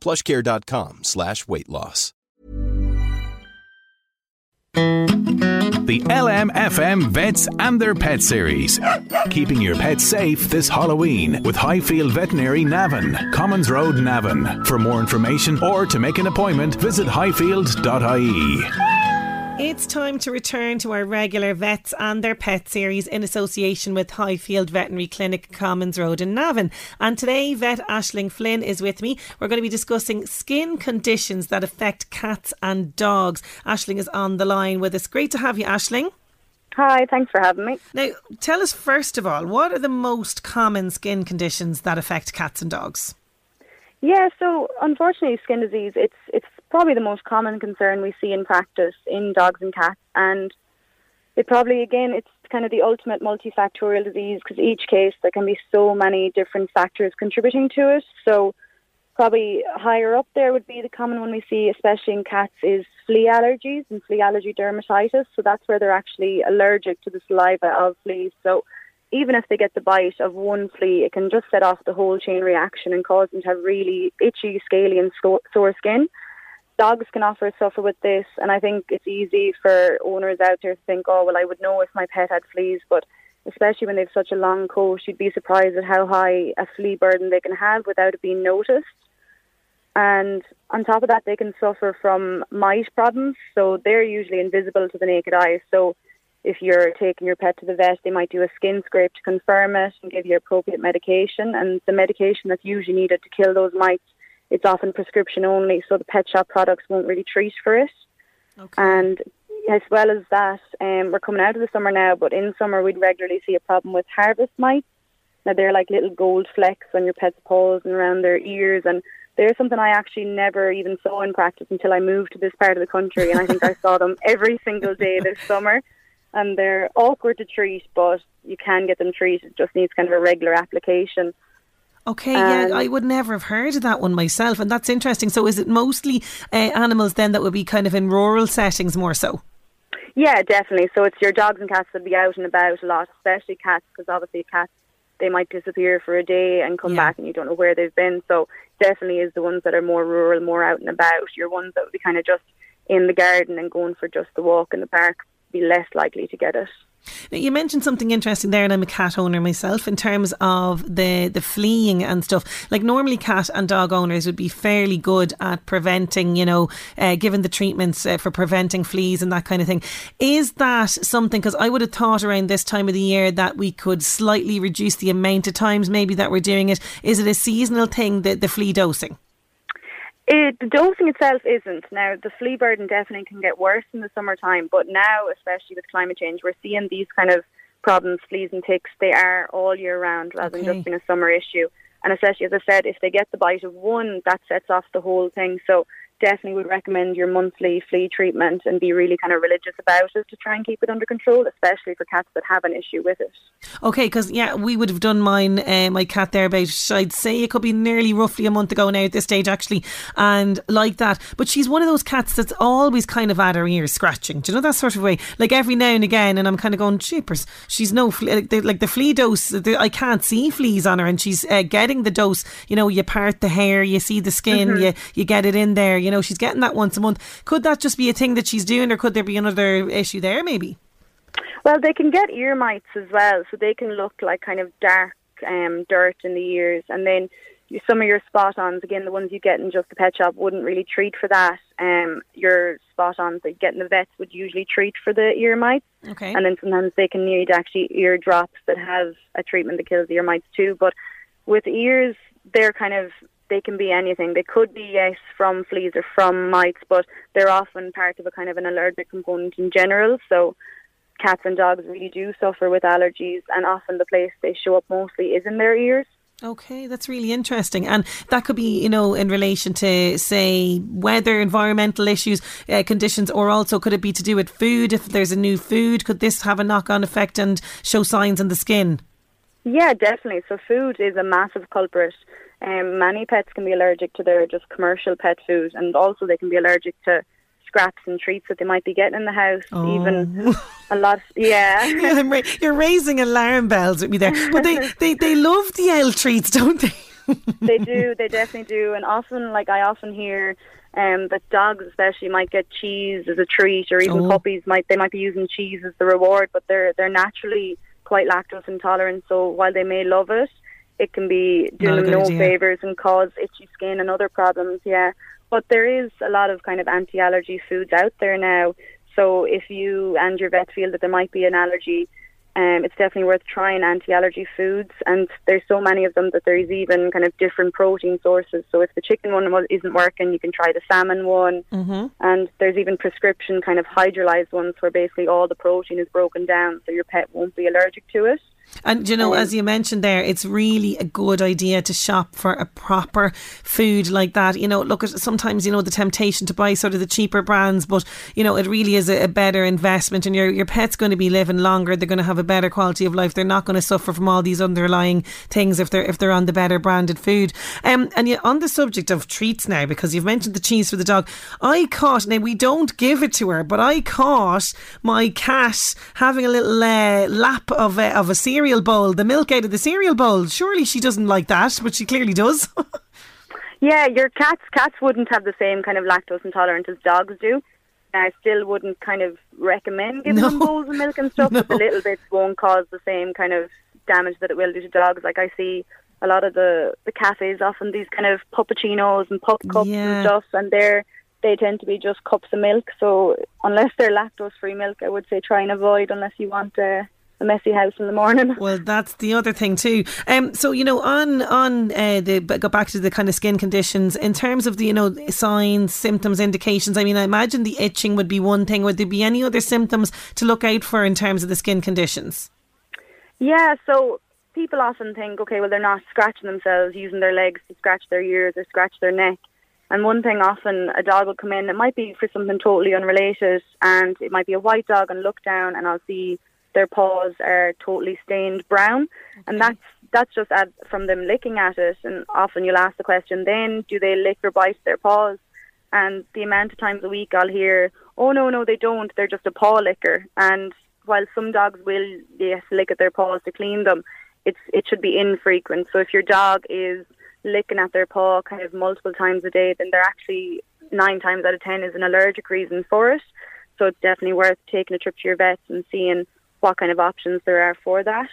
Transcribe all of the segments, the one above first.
plushcare.com slash weight loss. The LMFM Vets and Their Pet Series. Keeping your pets safe this Halloween with Highfield Veterinary Navan, Commons Road, Navan. For more information or to make an appointment, visit highfield.ie. It's time to return to our regular Vets and Their Pet series in association with Highfield Veterinary Clinic, Commons Road in Navan. And today, Vet Ashling Flynn is with me. We're going to be discussing skin conditions that affect cats and dogs. Ashling is on the line with us. Great to have you, Ashling. Hi, thanks for having me. Now, tell us first of all, what are the most common skin conditions that affect cats and dogs? Yeah, so unfortunately, skin disease it's it's probably the most common concern we see in practice in dogs and cats, and it probably again it's kind of the ultimate multifactorial disease because each case there can be so many different factors contributing to it. So probably higher up there would be the common one we see, especially in cats, is flea allergies and flea allergy dermatitis. So that's where they're actually allergic to the saliva of fleas. So even if they get the bite of one flea, it can just set off the whole chain reaction and cause them to have really itchy, scaly, and sore skin. Dogs can often suffer with this, and I think it's easy for owners out there to think, oh, well, I would know if my pet had fleas, but especially when they've such a long coat, you'd be surprised at how high a flea burden they can have without it being noticed. And on top of that, they can suffer from mite problems, so they're usually invisible to the naked eye. So if you're taking your pet to the vet, they might do a skin scrape to confirm it and give you appropriate medication. And the medication that's usually needed to kill those mites, it's often prescription only, so the pet shop products won't really treat for it. Okay. And as well as that, um, we're coming out of the summer now, but in summer we'd regularly see a problem with harvest mites. Now they're like little gold flecks on your pet's paws and around their ears, and they're something I actually never even saw in practice until I moved to this part of the country, and I think I saw them every single day this summer and they're awkward to treat, but you can get them treated. It just needs kind of a regular application. Okay, um, yeah, I would never have heard of that one myself, and that's interesting. So, is it mostly uh, animals then that would be kind of in rural settings more so? Yeah, definitely. So it's your dogs and cats that would be out and about a lot, especially cats, because obviously cats they might disappear for a day and come yeah. back, and you don't know where they've been. So definitely is the ones that are more rural, more out and about. Your ones that would be kind of just in the garden and going for just the walk in the park be less likely to get it. Now, you mentioned something interesting there, and I'm a cat owner myself. In terms of the the fleeing and stuff, like normally cat and dog owners would be fairly good at preventing, you know, uh, given the treatments uh, for preventing fleas and that kind of thing. Is that something? Because I would have thought around this time of the year that we could slightly reduce the amount of times maybe that we're doing it. Is it a seasonal thing, the the flea dosing? It, the dosing itself isn't. Now, the flea burden definitely can get worse in the summertime, but now, especially with climate change, we're seeing these kind of problems, fleas and ticks, they are all year round rather okay. than just being a summer issue. And especially, as I said, if they get the bite of one, that sets off the whole thing. So definitely would recommend your monthly flea treatment and be really kind of religious about it to try and keep it under control, especially for cats that have an issue with it. Okay, because yeah, we would have done mine, uh, my cat there about I'd say it could be nearly roughly a month ago now at this stage actually, and like that. But she's one of those cats that's always kind of at her ears scratching. Do you know that sort of way? Like every now and again, and I'm kind of going, cheapers. She's no like the, like the flea dose. The, I can't see fleas on her, and she's uh, getting the dose. You know, you part the hair, you see the skin, mm-hmm. you you get it in there you know, she's getting that once a month. Could that just be a thing that she's doing, or could there be another issue there, maybe? Well, they can get ear mites as well, so they can look like kind of dark um, dirt in the ears, and then some of your spot ons, again, the ones you get in just the pet shop, wouldn't really treat for that. Um, your spot ons that you get in the vets would usually treat for the ear mites. Okay. And then sometimes they can need actually ear drops that have a treatment that kills ear mites too. But with ears, they're kind of they can be anything. They could be yes from fleas or from mites, but they're often part of a kind of an allergic component in general. So cats and dogs really do suffer with allergies, and often the place they show up mostly is in their ears. Okay, that's really interesting. And that could be, you know, in relation to, say, weather, environmental issues, uh, conditions, or also could it be to do with food? If there's a new food, could this have a knock on effect and show signs in the skin? Yeah, definitely. So, food is a massive culprit. Um, many pets can be allergic to their just commercial pet food, and also they can be allergic to scraps and treats that they might be getting in the house. Oh. Even a lot, of, yeah. I'm ra- You're raising alarm bells with me there. But they, they, they love the L treats, don't they? they do, they definitely do, and often, like I often hear. Um, that dogs especially might get cheese as a treat, or even Oh. puppies might they might be using cheese as the reward, but they're they're naturally quite lactose intolerant. So while they may love it, it can be doing them no idea. favors and cause itchy skin and other problems. Yeah, but there is a lot of kind of anti-allergy foods out there now. So if you and your vet feel that there might be an allergy, um, it's definitely worth trying anti-allergy foods. And there's so many of them that there's even kind of different protein sources. So if the chicken one isn't working, you can try the salmon one. Mm-hmm. And there's even prescription kind of hydrolyzed ones where basically all the protein is broken down, so your pet won't be allergic to it. And you know, Um, as you mentioned there, it's really a good idea to shop for a proper food like that. You know, look at sometimes you know the temptation to buy sort of the cheaper brands, but you know it really is a, a better investment, and your your pet's going to be living longer. They're going to have a better quality of life. They're not going to suffer from all these underlying things if they're if they're on the better branded food. Um, and yet on the subject of treats now, because you've mentioned the cheese for the dog, I caught now we don't give it to her, but I caught my cat having a little uh, lap of a, of a cereal bowl, the milk out of the cereal bowl. Surely she doesn't like that, but she clearly does. Yeah, your cats cats wouldn't have the same kind of lactose intolerance as dogs do. I still wouldn't kind of recommend giving them bowls of milk and stuff, but the little bits won't cause the same kind of damage that it will do to dogs. Like I see a lot of the the cafes often these kind of puppuccinos and pup cups Yeah. and stuff, and they're they tend to be just cups of milk. So unless they're lactose free milk, I would say try and avoid unless you want uh, a messy house in the morning. Well, that's the other thing too. Um, so you know, on on uh, the but go back to the kind of skin conditions in terms of the you know signs, symptoms, indications. I mean, I imagine the itching would be one thing. Would there be any other symptoms to look out for in terms of the skin conditions? Yeah, so people often think, okay, well, they're not scratching themselves, using their legs to scratch their ears or scratch their neck. And one thing often a dog will come in, it might be for something totally unrelated, and it might be a white dog and look down, and I'll see their paws are totally stained brown, and that's that's just ad- from them licking at it. And often you'll ask the question, then do they lick or bite their paws? And the amount of times a week I'll hear, oh no, no, they don't. They're just a paw licker. And while some dogs will yes lick at their paws to clean them, it's it should be infrequent. So if your dog is licking at their paw kind of multiple times a day, then they're actually nine times out of ten is an allergic reason for it. So it's definitely worth taking a trip to your vet and seeing what kind of options there are for that.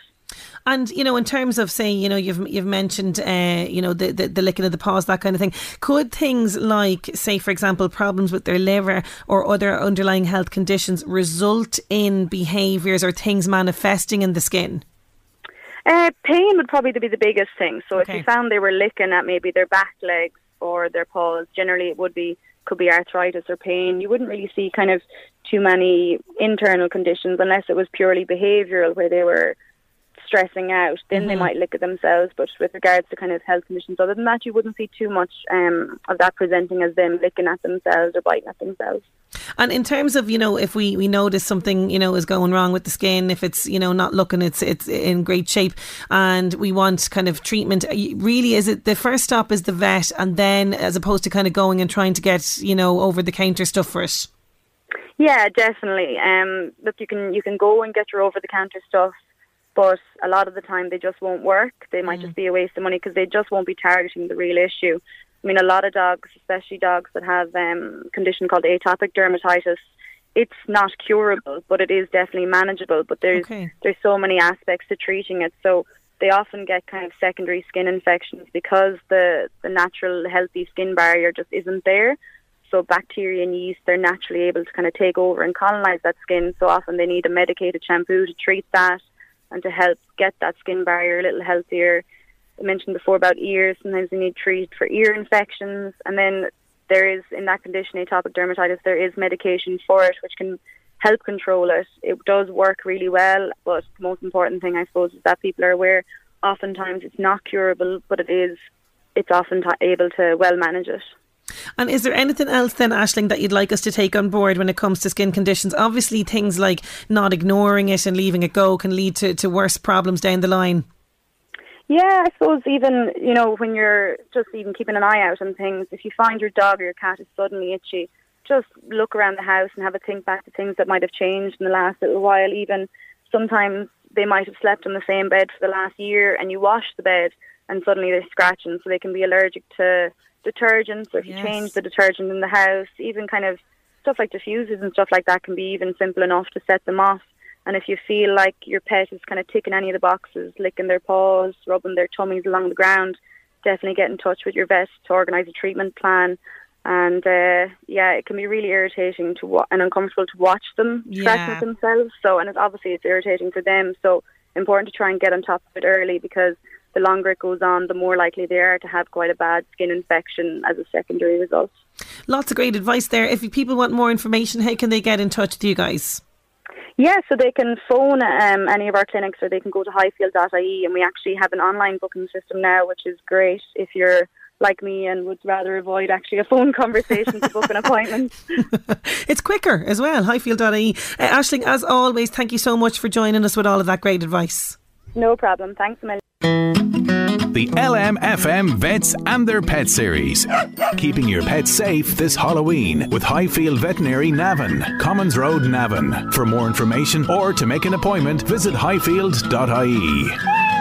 And you know, in terms of say, you know, you've you've mentioned, uh, you know, the, the the licking of the paws, that kind of thing. Could things like, say, for example, problems with their liver or other underlying health conditions result in behaviours or things manifesting in the skin? Uh, pain would probably be the biggest thing. So if you found they were licking at maybe their back legs or their paws, generally it would be could be arthritis or pain. You wouldn't really see kind of too many internal conditions unless it was purely behavioural where they were stressing out. Then they might lick at themselves. But with regards to kind of health conditions other than that, you wouldn't see too much um, of that presenting as them licking at themselves or biting at themselves. And in terms of you know, if we, we notice something you know is going wrong with the skin, if it's you know not looking, it's it's in great shape, and we want kind of treatment. uh, Really, is it the first stop is the vet, and then as opposed to kind of going and trying to get you know over the counter stuff for it. Yeah, definitely. Um, look, you can you can go and get your over the counter stuff, but a lot of the time they just won't work. They might just be a waste of money because they just won't be targeting the real issue. I mean, a lot of dogs, especially dogs that have um, a condition called atopic dermatitis, it's not curable, but it is definitely manageable. But there's Okay. there's so many aspects to treating it. So they often get kind of secondary skin infections because the the natural healthy skin barrier just isn't there. So bacteria and yeast they're naturally able to kind of take over and colonize that skin. So often they need a medicated shampoo to treat that and to help get that skin barrier a little healthier. I mentioned before about ears. Sometimes they need treat for ear infections, and then there is in that condition atopic dermatitis. There is medication for it, which can help control it. It does work really well, but the most important thing, I suppose, is that people are aware. Oftentimes, it's not curable, but it is. It's often t- able to well manage it. And is there anything else then, Ashling, that you'd like us to take on board when it comes to skin conditions? Obviously, things like not ignoring it and leaving it go can lead to, to worse problems down the line. Yeah, I suppose even, you know, when you're just even keeping an eye out on things, if you find your dog or your cat is suddenly itchy, just look around the house and have a think back to things that might have changed in the last little while. Even sometimes they might have slept on the same bed for the last year and you wash the bed and suddenly they're scratching, so they can be allergic to detergents. So if yes. you change the detergent in the house, even kind of stuff like diffusers and stuff like that can be even simple enough to set them off. And if you feel like your pet is kind of ticking any of the boxes, licking their paws, rubbing their tummies along the ground, definitely get in touch with your vet to organise a treatment plan and uh, yeah, it can be really irritating to wa- and uncomfortable to watch them yeah. themselves. So, and it's obviously it's irritating for them. So, important to try and get on top of it early because the longer it goes on, the more likely they are to have quite a bad skin infection as a secondary result. Lots of great advice there. If people want more information, how can they get in touch with you guys? Yeah, so they can phone um, any of our clinics or they can go to highfield.ie and we actually have an online booking system now, which is great if you're like me and would rather avoid actually a phone conversation to book an appointment. it's quicker as well, highfield.ie. Uh, Ashling, as always, thank you so much for joining us with all of that great advice. No problem. Thanks a million. The LMFM Vets and Their Pet series. Keeping your pets safe this Halloween with Highfield Veterinary Navan, Commons Road, Navan. For more information or to make an appointment, visit highfield.ie.